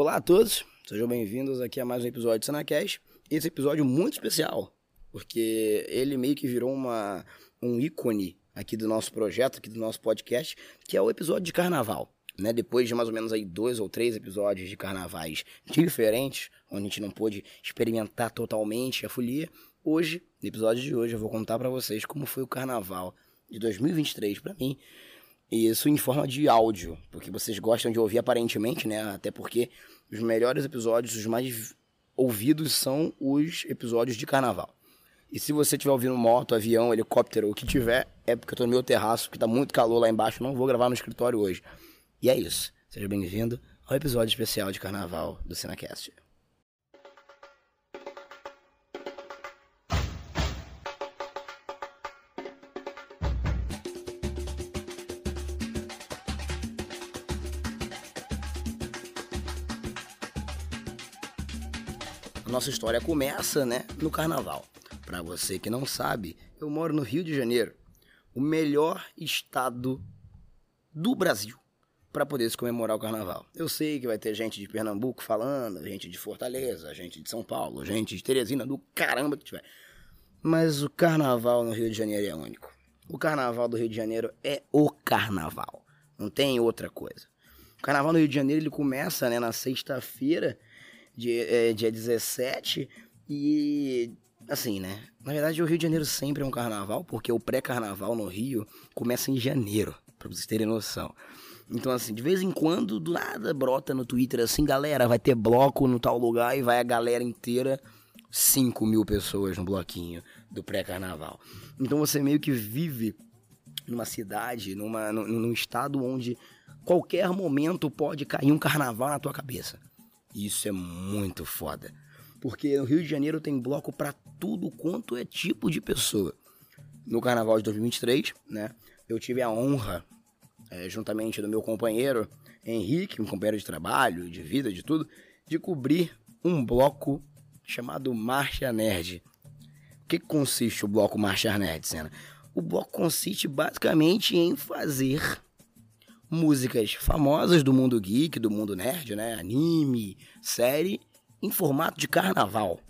Olá a todos, sejam bem-vindos aqui a mais um episódio do Senacast. Esse episódio muito especial, porque ele meio que virou uma, um ícone aqui do nosso projeto, aqui do nosso podcast, que é o episódio de carnaval. Né? Depois de mais ou menos aí dois ou três episódios de carnavais diferentes, onde a gente não pôde experimentar totalmente a folia, hoje, no episódio de hoje, eu vou contar para vocês como foi o carnaval de 2023 para mim. E isso em forma de áudio, porque vocês gostam de ouvir aparentemente, né? Até porque os melhores episódios, os mais ouvidos são os episódios de carnaval. E se você estiver ouvindo moto, avião, helicóptero, o que tiver, é porque eu tô no meu terraço, porque tá muito calor lá embaixo, não vou gravar no escritório hoje. E é isso. Seja bem-vindo ao episódio especial de carnaval do Cinecast. A nossa história começa, né, no carnaval. Para você que não sabe, eu moro no Rio de Janeiro, o melhor estado do Brasil para poder se comemorar o carnaval. Eu sei que vai ter gente de Pernambuco falando, gente de Fortaleza, gente de São Paulo, gente de Teresina, do caramba que tiver. Mas o carnaval no Rio de Janeiro é único. O carnaval do Rio de Janeiro é o carnaval. Não tem outra coisa. O carnaval no Rio de Janeiro ele começa né, na sexta-feira dia, é, dia 17. E assim, né? Na verdade, o Rio de Janeiro sempre é um carnaval, porque o pré-carnaval no Rio começa em janeiro, pra vocês terem noção. Então, assim, de vez em quando, do nada brota no Twitter assim, galera, vai ter bloco no tal lugar e vai a galera inteira, 5 mil pessoas no bloquinho do pré-carnaval. Então você meio que vive numa cidade, numa, num, num estado onde qualquer momento pode cair um carnaval na tua cabeça. Isso é muito foda. Porque no Rio de Janeiro tem bloco para tudo quanto é tipo de pessoa. No carnaval de 2023, né? Eu tive a honra, é, juntamente do meu companheiro Henrique, um companheiro de trabalho, de vida, de tudo, de cobrir um bloco chamado Marcha Nerd. O que consiste o bloco Marcha Nerd, Senna? O bloco consiste basicamente em fazer músicas famosas do mundo geek, do mundo nerd, né? Anime, série, em formato de carnaval.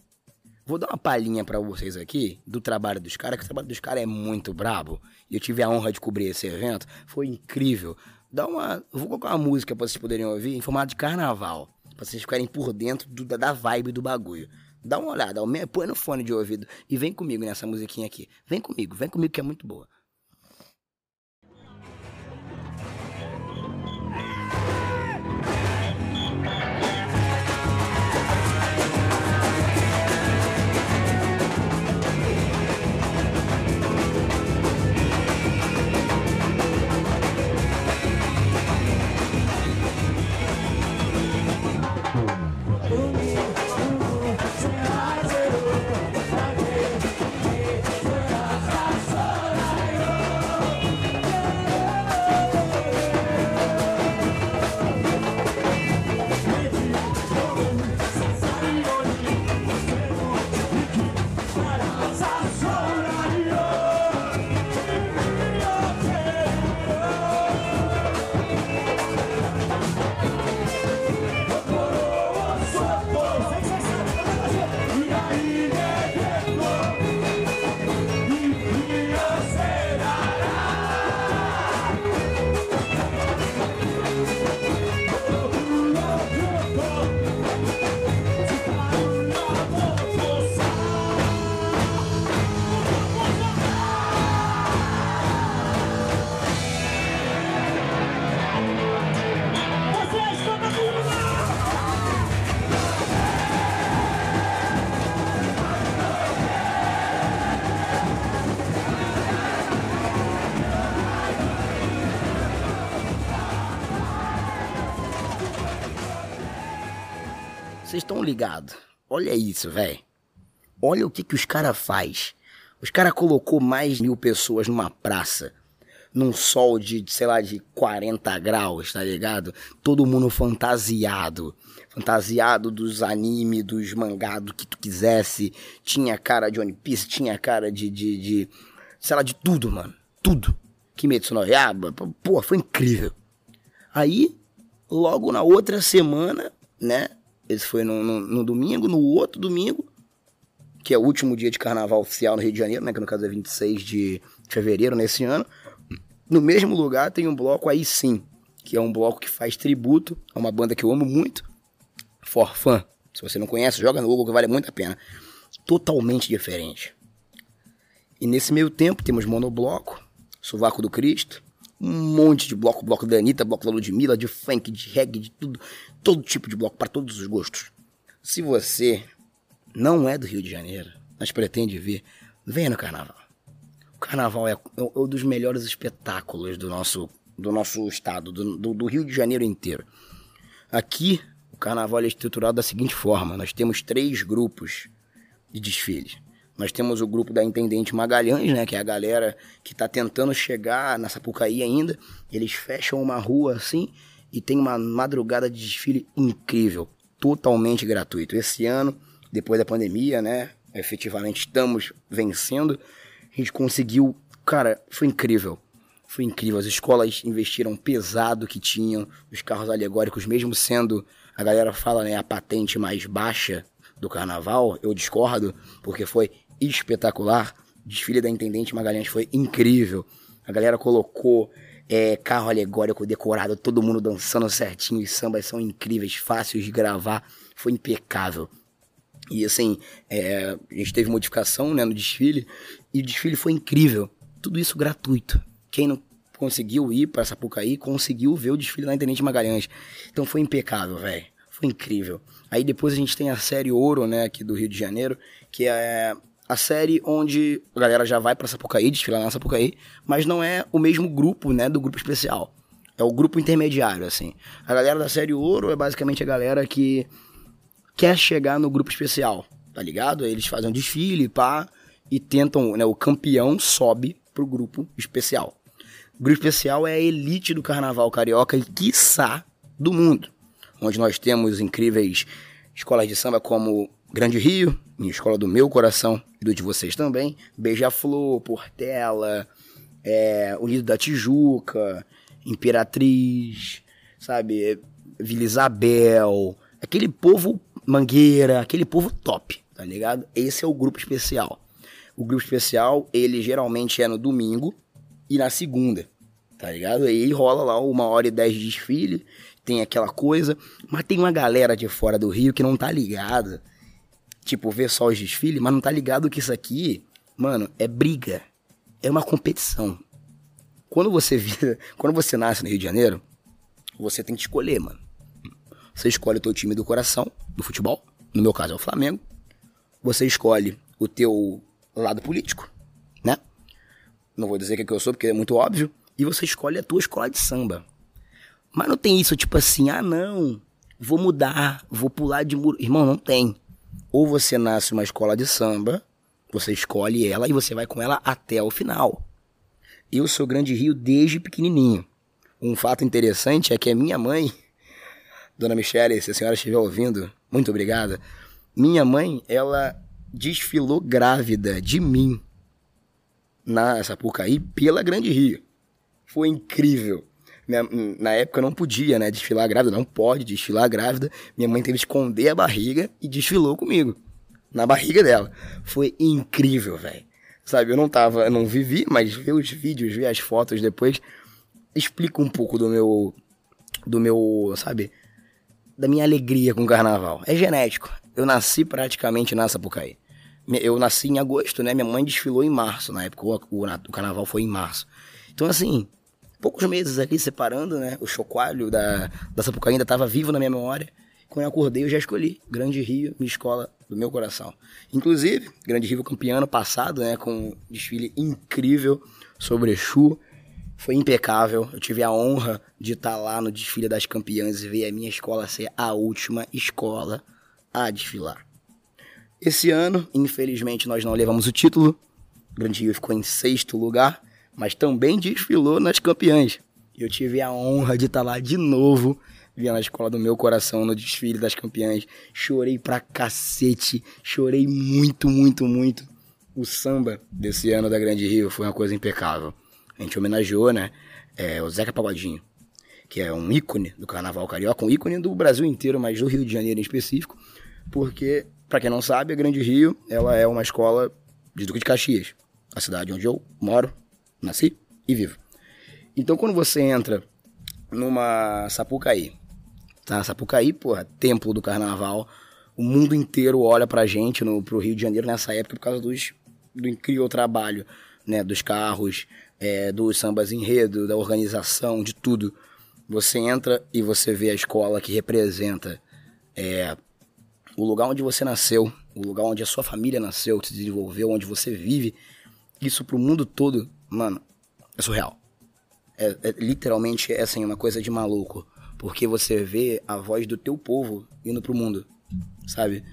Vou dar uma palhinha para vocês aqui do trabalho dos caras, que o trabalho dos caras é muito brabo. E eu tive a honra de cobrir esse evento, foi incrível. Dá uma, vou colocar uma música para vocês poderem ouvir em formato de carnaval, para vocês ficarem por dentro do, da vibe do bagulho. Dá uma olhada, põe no fone de ouvido e vem comigo nessa musiquinha aqui. Vem comigo, vem comigo que é muito boa. Ligados? Olha isso, velho. Olha o que, que os caras faz. Os caras colocou mais mil pessoas numa praça. Num sol de, sei lá, de 40 graus, tá ligado? Todo mundo fantasiado. Fantasiado dos animes, dos mangá, do que tu quisesse. Tinha cara de One Piece, tinha cara de, de, de sei lá, de tudo, mano. Tudo. Kimetsu no Yaba, pô, foi incrível. Aí, logo na outra semana, né? Esse foi no, no, no, domingo, no outro domingo, que é o último dia de carnaval oficial no Rio de Janeiro, né? Que no caso é 26 de fevereiro nesse ano. No mesmo lugar tem um bloco aí sim, que é um bloco que faz tributo a uma banda que eu amo muito, For Fun. Se você não conhece, joga no Google que vale muito a pena. Totalmente diferente. E nesse meio tempo temos monobloco, Sovaco do Cristo, um monte de bloco, bloco da Anitta, bloco da Ludmilla, de funk, de reggae, de tudo, todo tipo de bloco, para todos os gostos. Se você não é do Rio de Janeiro, mas pretende vir, venha no carnaval. O carnaval é, é um dos melhores espetáculos do nosso, do nosso estado, do, do, do Rio de Janeiro inteiro. Aqui, o carnaval é estruturado da seguinte forma: nós temos três grupos de desfiles. Nós temos o grupo da Intendente Magalhães, né, que é a galera que está tentando chegar na Sapucaí ainda. Eles fecham uma rua assim e tem uma madrugada de desfile incrível, totalmente gratuito. Esse ano, depois da pandemia, né, efetivamente estamos vencendo. A gente conseguiu, cara, foi incrível. Foi incrível. As escolas investiram pesado que tinham os carros alegóricos, mesmo sendo, a galera fala, né, a patente mais baixa do carnaval. Eu discordo, porque foi espetacular. Desfile da Intendente Magalhães foi incrível. A galera colocou é, carro alegórico decorado, todo mundo dançando certinho. Os sambas são incríveis, fáceis de gravar. Foi impecável. E assim, é, a gente teve modificação né, no desfile e o desfile foi incrível. Tudo isso gratuito. Quem não conseguiu ir para Sapucaí conseguiu ver o desfile da Intendente Magalhães. Então foi impecável, velho. Foi incrível. Aí depois a gente tem a série Ouro, né, aqui do Rio de Janeiro, que é a série onde a galera já vai pra Sapucaí, desfilar na Sapucaí, mas não é o mesmo grupo, né, do grupo especial. É o grupo intermediário, assim. A galera da série Ouro é basicamente a galera que quer chegar no grupo especial, tá ligado? Eles fazem um desfile, pá, e tentam, né, o campeão sobe pro grupo especial. O grupo especial é a elite do carnaval carioca e, quiçá, do mundo. Onde nós temos incríveis escolas de samba como Grande Rio, minha escola do meu coração e do de vocês também. Beija-Flor, Portela, é, Unido da Tijuca, Imperatriz, sabe? Vila Isabel, aquele povo mangueira, aquele povo top, tá ligado? Esse é o grupo especial. O grupo especial, ele geralmente é no domingo e na segunda, tá ligado? Aí rola lá uma hora e dez de desfile, tem aquela coisa, mas tem uma galera de fora do Rio que não tá ligada tipo, ver só os desfiles, mas não tá ligado que isso aqui, mano, é briga. É uma competição. Quando você vira, quando você nasce no Rio de Janeiro, você tem que escolher, mano. Você escolhe o teu time do coração, do futebol, no meu caso é o Flamengo. Você escolhe o teu lado político, né? Não vou dizer que, é que eu sou, porque é muito óbvio. E você escolhe a tua escola de samba. Mas não tem isso, tipo assim, ah não, vou mudar, vou pular de muro. Irmão, não tem. Ou você nasce uma escola de samba, você escolhe ela e você vai com ela até o final. Eu sou Grande Rio desde pequenininho. Um fato interessante é que a minha mãe, Dona Michele, se a senhora estiver ouvindo, muito obrigada. Minha mãe, ela desfilou grávida de mim na Sapucaí pela Grande Rio. Foi incrível. Minha, na época eu não podia, né, desfilar grávida, não pode desfilar grávida. Minha mãe teve que esconder a barriga e desfilou comigo. Na barriga dela. Foi incrível, velho. Sabe, eu não tava, eu não vivi, mas ver os vídeos, ver as fotos depois, explica um pouco do meu, do meu, sabe, da minha alegria com o carnaval. É genético. Eu nasci praticamente na Sapucaí. Eu nasci em agosto, né? Minha mãe desfilou em março, na época o, o, o carnaval foi em março. Então, assim, poucos meses ali separando, né? O chocoalho da, da Sapucaí ainda estava vivo na minha memória. Quando eu acordei, eu já escolhi Grande Rio, minha escola do meu coração. Inclusive, Grande Rio campeão ano passado, né? Com um desfile incrível sobre Exu. Foi impecável. Eu tive a honra de estar lá no desfile das campeãs e ver a minha escola ser a última escola a desfilar. Esse ano, infelizmente, nós não levamos o título. Grande Rio ficou em sexto lugar mas também desfilou nas campeãs. Eu tive a honra de estar lá de novo, vendo a escola do meu coração no desfile das campeãs. Chorei pra cacete, chorei muito, muito, muito. O samba desse ano da Grande Rio foi uma coisa impecável. A gente homenageou, né, é, o Zeca Pagodinho. que é um ícone do carnaval carioca, um ícone do Brasil inteiro, mas do Rio de Janeiro em específico, porque, para quem não sabe, a Grande Rio, ela é uma escola de Duque de Caxias, a cidade onde eu moro, nasci e vivo. Então, quando você entra numa Sapucaí, tá? Sapucaí, porra, templo do carnaval, o mundo inteiro olha pra gente, no, pro Rio de Janeiro nessa época por causa dos, do incrível trabalho, né? Dos carros, é, dos sambas enredo, da organização, de tudo. Você entra e você vê a escola que representa é, o lugar onde você nasceu, o lugar onde a sua família nasceu, se desenvolveu, onde você vive. Isso pro mundo todo, mano, é surreal. É, é, literalmente é assim, uma coisa de maluco. Porque você vê a voz do teu povo indo pro mundo, sabe?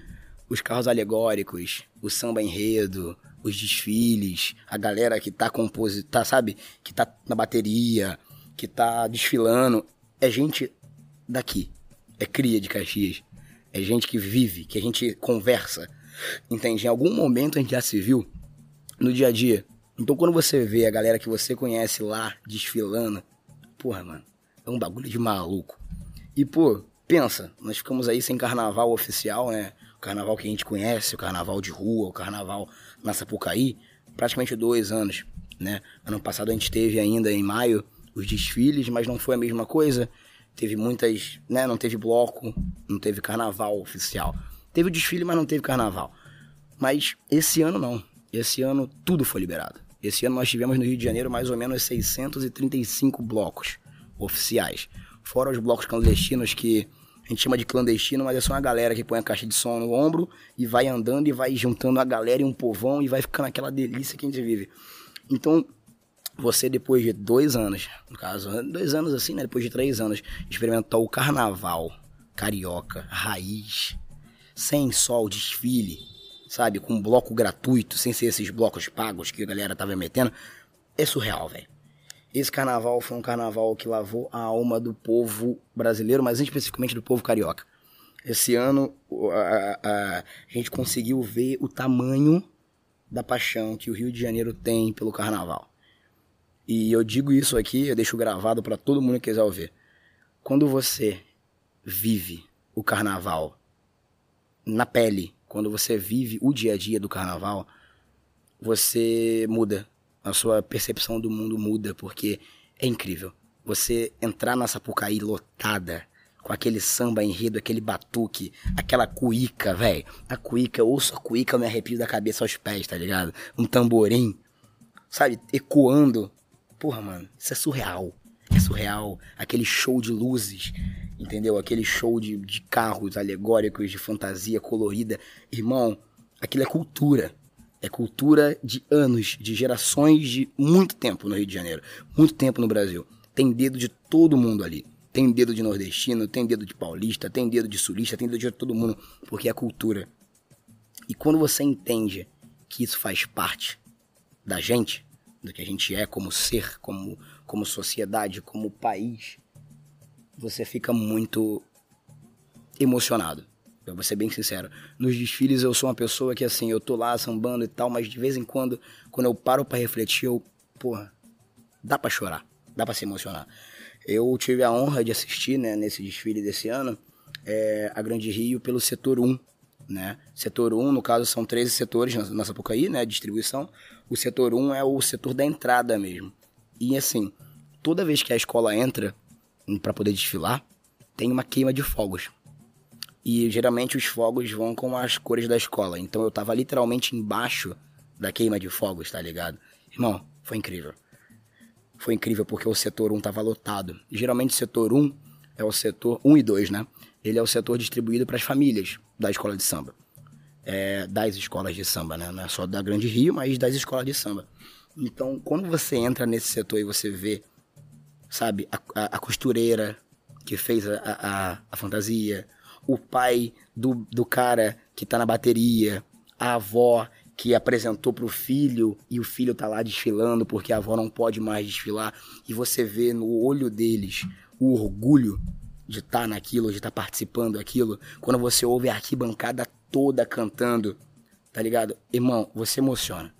Os carros alegóricos, o samba enredo, os desfiles, a galera que tá composindo, tá, sabe? Que tá na bateria, que tá desfilando, é gente daqui. É cria de Caxias. É gente que vive, que a gente conversa. Entende? Em algum momento a gente já se viu no dia a dia. Então quando você vê a galera que você conhece lá desfilando, porra, mano, é um bagulho de maluco. E, pô, pensa, nós ficamos aí sem carnaval oficial, né? O carnaval que a gente conhece, o carnaval de rua, o carnaval na Sapucaí, praticamente dois anos, né? Ano passado a gente teve ainda em maio os desfiles, mas não foi a mesma coisa. Teve muitas, né? Não teve bloco, não teve carnaval oficial. Teve o desfile, mas não teve carnaval. Mas esse ano não. Esse ano tudo foi liberado. Esse ano nós tivemos no Rio de Janeiro mais ou menos 635 blocos oficiais. Fora os blocos clandestinos que a gente chama de clandestino, mas é só uma galera que põe a caixa de som no ombro e vai andando e vai juntando a galera e um povão e vai ficando aquela delícia que a gente vive. Então, você depois de dois anos, no caso, dois anos assim, né? Depois de três anos, experimentar o carnaval carioca, raiz, sem sol, desfile, sabe? Com um bloco gratuito, sem ser esses blocos pagos que a galera tava metendo, é surreal, velho. Esse carnaval foi um carnaval que lavou a alma do povo brasileiro, mas especificamente do povo carioca. Esse ano a, a, a gente conseguiu ver o tamanho da paixão que o Rio de Janeiro tem pelo carnaval. E eu digo isso aqui, eu deixo gravado para todo mundo que quiser ouvir. Quando você vive o carnaval na pele, quando você vive o dia a dia do carnaval, você muda. A sua percepção do mundo muda, porque é incrível. Você entrar na Sapucaí lotada, com aquele samba enredo, aquele batuque, aquela cuíca, velho. A cuíca, eu ouço a cuíca, eu me arrepio da cabeça aos pés, tá ligado? Um tamborim, sabe, ecoando Porra, mano, isso é surreal. Surreal. Aquele show de luzes, entendeu? Aquele show de, de carros alegóricos, de fantasia colorida. Irmão, aquilo é cultura. É cultura de anos, de gerações, de muito tempo no Rio de Janeiro. Muito tempo no Brasil. Tem dedo de todo mundo ali. Tem dedo de nordestino, tem dedo de paulista, tem dedo de sulista, tem dedo de todo mundo. Porque é cultura. E quando você entende que isso faz parte da gente, do que a gente é como ser, como, como sociedade, como país, você fica muito emocionado. Eu vou ser bem sincero. Nos desfiles eu sou uma pessoa que assim, eu tô lá sambando e tal, mas de vez em quando, quando eu paro para refletir, eu, porra, dá para chorar, dá para se emocionar. Eu tive a honra de assistir, né, nesse desfile desse ano, é, a Grande Rio pelo setor 1, né? Setor 1, no caso, são 13 setores na, na Sapucaí, né, distribuição. O setor 1 é o setor da entrada mesmo. E assim, toda vez que a escola entra para poder desfilar, tem uma queima de fogos. E geralmente os fogos vão com as cores da escola. Então eu tava literalmente embaixo da queima de fogos, tá ligado? Irmão, foi incrível. Foi incrível porque o setor 1 tava lotado. geralmente o setor 1 é o setor 1 e 2, né? Ele é o setor distribuído para as famílias da escola de samba é, das escolas de samba, né? Não é só da Grande Rio, mas das escolas de samba. Então, quando você entra nesse setor e você vê, sabe, a, a, a costureira que fez a, a, a, fantasia, o pai do, do cara que tá na bateria, a avó que apresentou pro filho e o filho tá lá desfilando porque a avó não pode mais desfilar, e você vê no olho deles o orgulho de estar tá naquilo, de estar tá participando daquilo, quando você ouve a arquibancada toda cantando, tá ligado? Irmão, você emociona.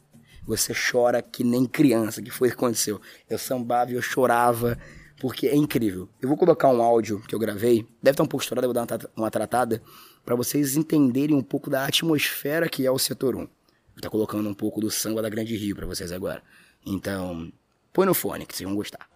Você chora que nem criança, que foi o que aconteceu. Eu sambava e eu chorava, porque é incrível. Eu vou colocar um áudio que eu gravei, deve estar um pouco estourado, eu vou dar uma, tratada, para vocês entenderem um pouco da atmosfera que é o setor 1. Vou estar colocando um pouco do samba da Grande Rio para vocês agora. Então, põe no fone que vocês vão gostar.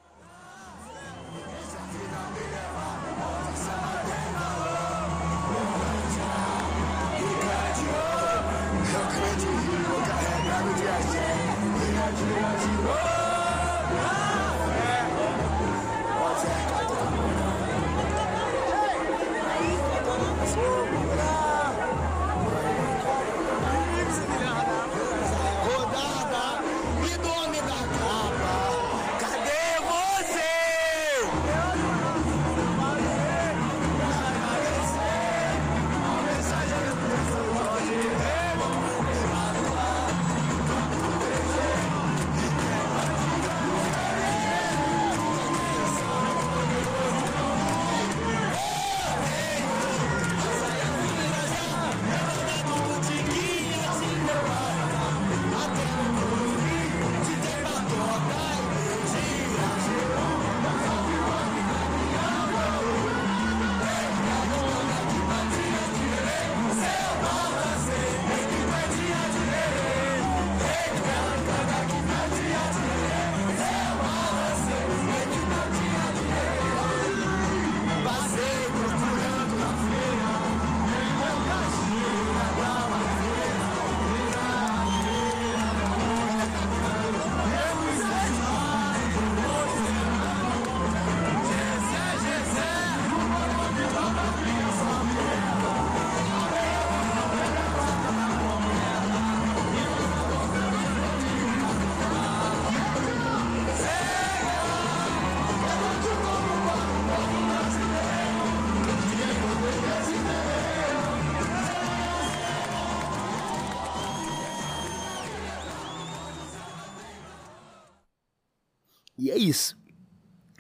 Isso.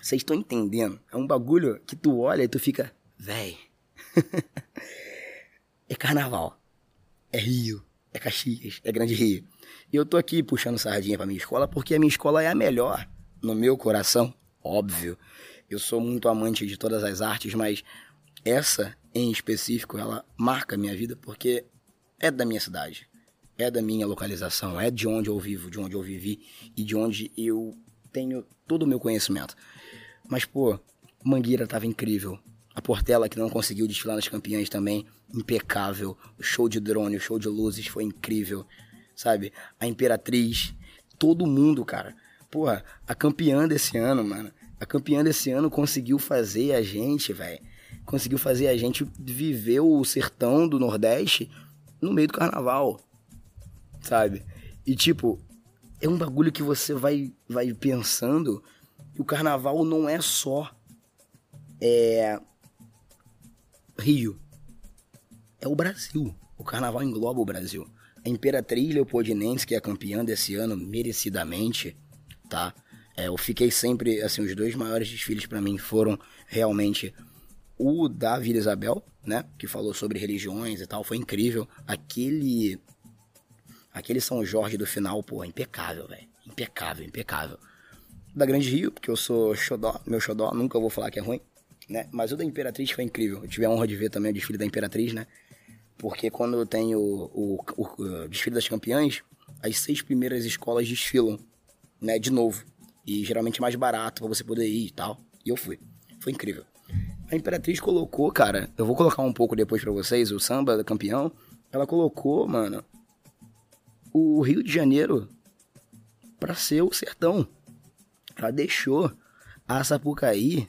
Vocês estão entendendo? É um bagulho que tu olha e tu fica, véi. é carnaval. É Rio. É Caxias. É Grande Rio. E eu tô aqui puxando sardinha pra minha escola porque a minha escola é a melhor. No meu coração, óbvio. Eu sou muito amante de todas as artes, mas essa em específico, ela marca a minha vida porque é da minha cidade. É da minha localização, é de onde eu vivo, de onde eu vivi e de onde eu tenho todo o meu conhecimento. Mas, pô, Mangueira tava incrível. A Portela, que não conseguiu desfilar nas campeãs também, impecável. O show de drone, o show de luzes foi incrível. Sabe? A Imperatriz, todo mundo, cara. Porra, a campeã desse ano, mano. A campeã desse ano conseguiu fazer a gente, velho. Conseguiu fazer a gente viver o sertão do Nordeste no meio do carnaval. Sabe? E tipo, é um bagulho que você vai, vai pensando que o carnaval não é só é, Rio. É o Brasil. O carnaval engloba o Brasil. A Imperatriz Leopoldinense, que é campeã desse ano, merecidamente, tá? É, eu fiquei sempre, assim, os dois maiores desfiles para mim foram realmente o da Vila Isabel, né? Que falou sobre religiões e tal, foi incrível. Aquele Aquele São Jorge do final, pô, impecável, velho. Impecável, impecável. Da Grande Rio, porque eu sou xodó, meu xodó, nunca vou falar que é ruim, né? Mas o da Imperatriz foi incrível. Eu tive a honra de ver também o desfile da Imperatriz, né? Porque quando tenho o, o, o, o desfile das campeãs, as seis primeiras escolas desfilam, né? De novo. E geralmente é mais barato pra você poder ir e tal. E eu fui. Foi incrível. A Imperatriz colocou, cara, eu vou colocar um pouco depois para vocês, o samba da campeão. Ela colocou, mano, o Rio de Janeiro para ser o sertão. Ela deixou a Sapucaí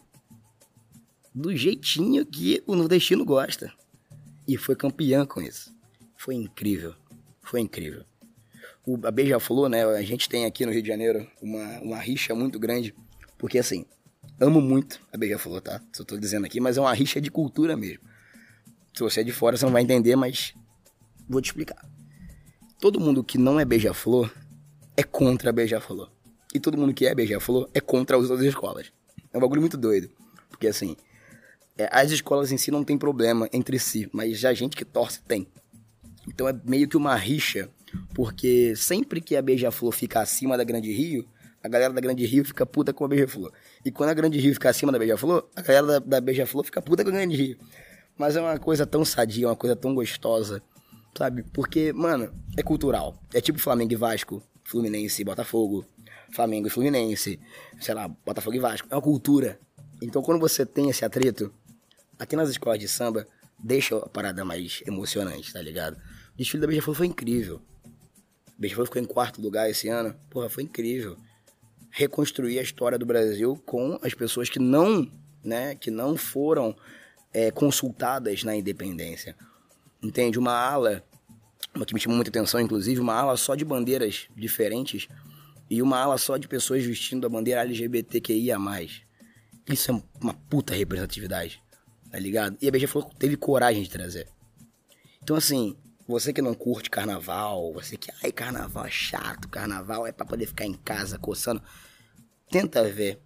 do jeitinho que o nordestino gosta. E foi campeã com isso. Foi incrível. Foi incrível. O, a Beija-Flor, né? A gente tem aqui no Rio de Janeiro uma, uma rixa muito grande. Porque assim, amo muito a Beija-Flor, tá? Só tô dizendo aqui, mas é uma rixa de cultura mesmo. Se você é de fora, você não vai entender, mas vou te explicar todo mundo que não é beija-flor é contra beija-flor. E todo mundo que é beija-flor é contra as outras escolas. É um bagulho muito doido. Porque assim, é, as escolas em si não tem problema entre si, mas já a gente que torce tem. Então é meio que uma rixa, porque sempre que a beija-flor fica acima da Grande Rio, a galera da Grande Rio fica puta com a beija-flor. E quando a Grande Rio fica acima da Beija-Flor, a galera da, da Beija-Flor fica puta com a Grande Rio. Mas é uma coisa tão sadia, uma coisa tão gostosa, sabe? Porque, mano, é cultural. É tipo Flamengo e Vasco, Fluminense e Botafogo, Flamengo e Fluminense, sei lá, Botafogo e Vasco. É uma cultura. Então quando você tem esse atrito, aqui nas escolas de samba, deixa a parada mais emocionante, tá ligado? O desfile da Beija-Flor foi incrível. Beija-Flor ficou em quarto lugar esse ano. Porra, foi incrível. Reconstruir a história do Brasil com as pessoas que não, né, que não foram é, consultadas na independência. Entende? Uma ala, uma que me chamou muita atenção, inclusive, uma ala só de bandeiras diferentes e uma ala só de pessoas vestindo a bandeira LGBTQIA+. Isso é uma puta representatividade, tá ligado? E a Beija-Flor teve coragem de trazer. Então, assim, você que não curte carnaval, você que, ai, carnaval é chato, carnaval é para poder ficar em casa coçando, tenta ver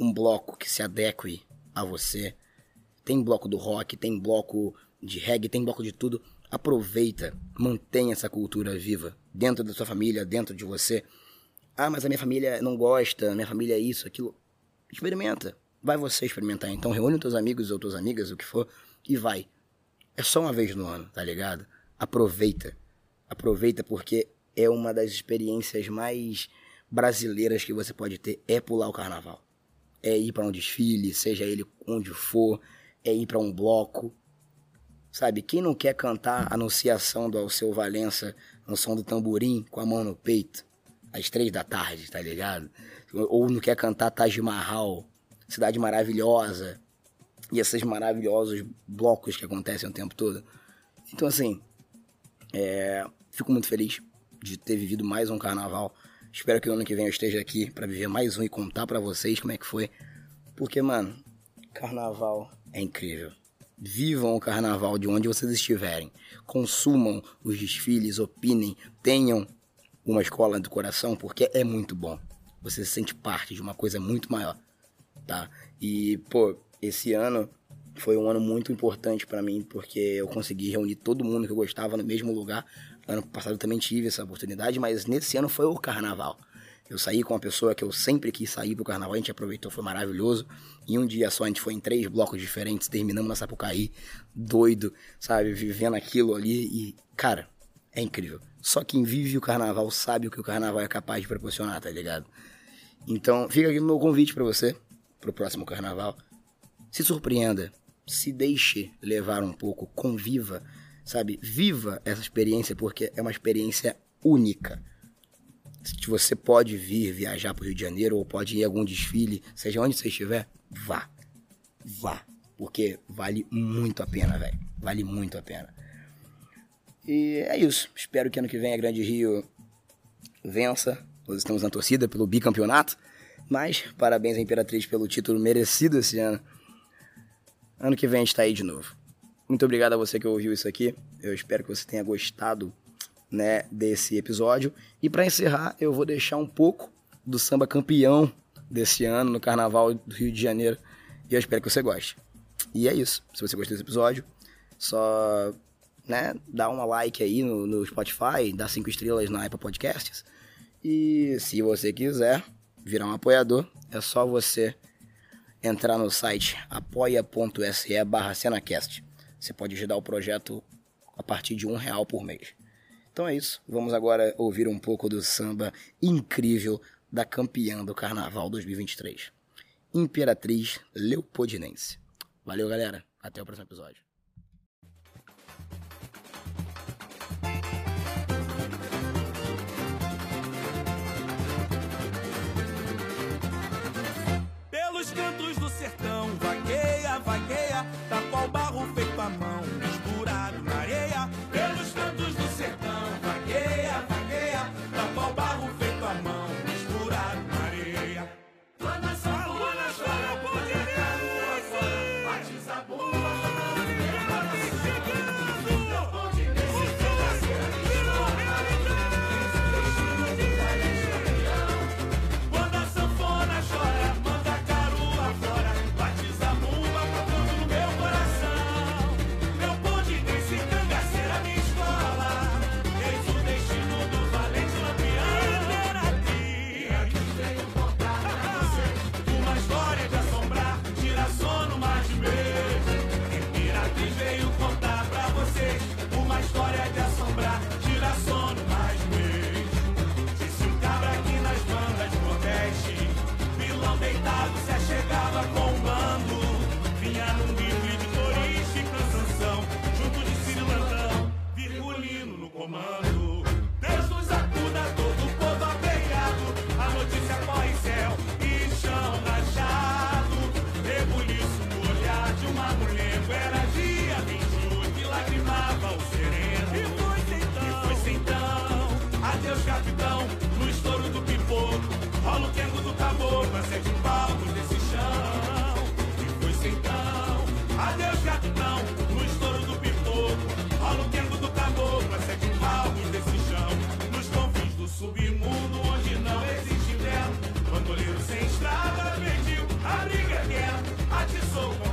um bloco que se adeque a você. Tem bloco do rock, tem bloco de reggae, tem bloco de tudo. Aproveita, mantenha essa cultura viva dentro da sua família, dentro de você. Ah, mas a minha família não gosta, minha família é isso, aquilo. Experimenta. Vai você experimentar. Então reúne os teus amigos ou tuas amigas, o que for, e vai. É só uma vez no ano, tá ligado? aproveita. Aproveita porque é uma das experiências mais brasileiras que você pode ter é pular o carnaval. É ir para um desfile, seja ele onde for, é ir para um bloco. Sabe, quem não quer cantar a anunciação do Alceu Valença no som do tamborim com a mão no peito, às três da tarde, tá ligado? Ou não quer cantar Taj Mahal, Cidade Maravilhosa, e esses maravilhosos blocos que acontecem o tempo todo. Então, assim, é, fico muito feliz de ter vivido mais um carnaval. Espero que no ano que vem eu esteja aqui para viver mais um e contar para vocês como é que foi. Porque, mano, carnaval é incrível. Vivam o carnaval de onde vocês estiverem. Consumam os desfiles, opinem, tenham uma escola do coração, porque é muito bom. Você se sente parte de uma coisa muito maior, tá? E, pô, esse ano foi um ano muito importante para mim, porque eu consegui reunir todo mundo que eu gostava no mesmo lugar. Ano passado também tive essa oportunidade, mas nesse ano foi o carnaval. Eu saí com uma pessoa que eu sempre quis sair pro carnaval, a gente aproveitou, foi maravilhoso. Em um dia só a gente foi em três blocos diferentes, terminamos na Sapucaí, doido, sabe, vivendo aquilo ali e, cara, é incrível. Só quem vive o carnaval sabe o que o carnaval é capaz de proporcionar, tá ligado? Então, fica aqui o meu convite para você, pro próximo carnaval. Se surpreenda, se deixe levar um pouco, conviva, sabe? Viva essa experiência porque é uma experiência única. Se você pode vir viajar para o Rio de Janeiro ou pode ir a algum desfile, seja onde você estiver, vá. Vá. Porque vale muito a pena, velho. Vale muito a pena. E é isso. Espero que ano que vem a Grande Rio vença. Nós estamos na torcida pelo bicampeonato. Mas parabéns à Imperatriz pelo título merecido esse ano. Ano que vem a gente tá aí de novo. Muito obrigado a você que ouviu isso aqui. Eu espero que você tenha gostado, né, desse episódio. E para encerrar, eu vou deixar um pouco do samba campeão desse ano no Carnaval do Rio de Janeiro. E eu espero que você goste. E é isso. Se você gostou desse episódio, só né, dá uma like aí no, no Spotify, dá cinco estrelas na Apple Podcasts. E se você quiser virar um apoiador, é só você entrar no site apoia.se barra. Você pode ajudar o projeto a partir de um real por mês. Então é isso. Vamos agora ouvir um pouco do samba incrível da campeã do Carnaval 2023. Imperatriz Leopoldinense. Valeu, galera. Até o próximo episódio. Adeus capitão, no estouro do pipoqueiro, rola o querdo do caboclo, a sete é palmos desse chão. Nos confins do submundo, onde não existe inverno, bandoleiro sem estrada, pediu a briga que é, atiçou com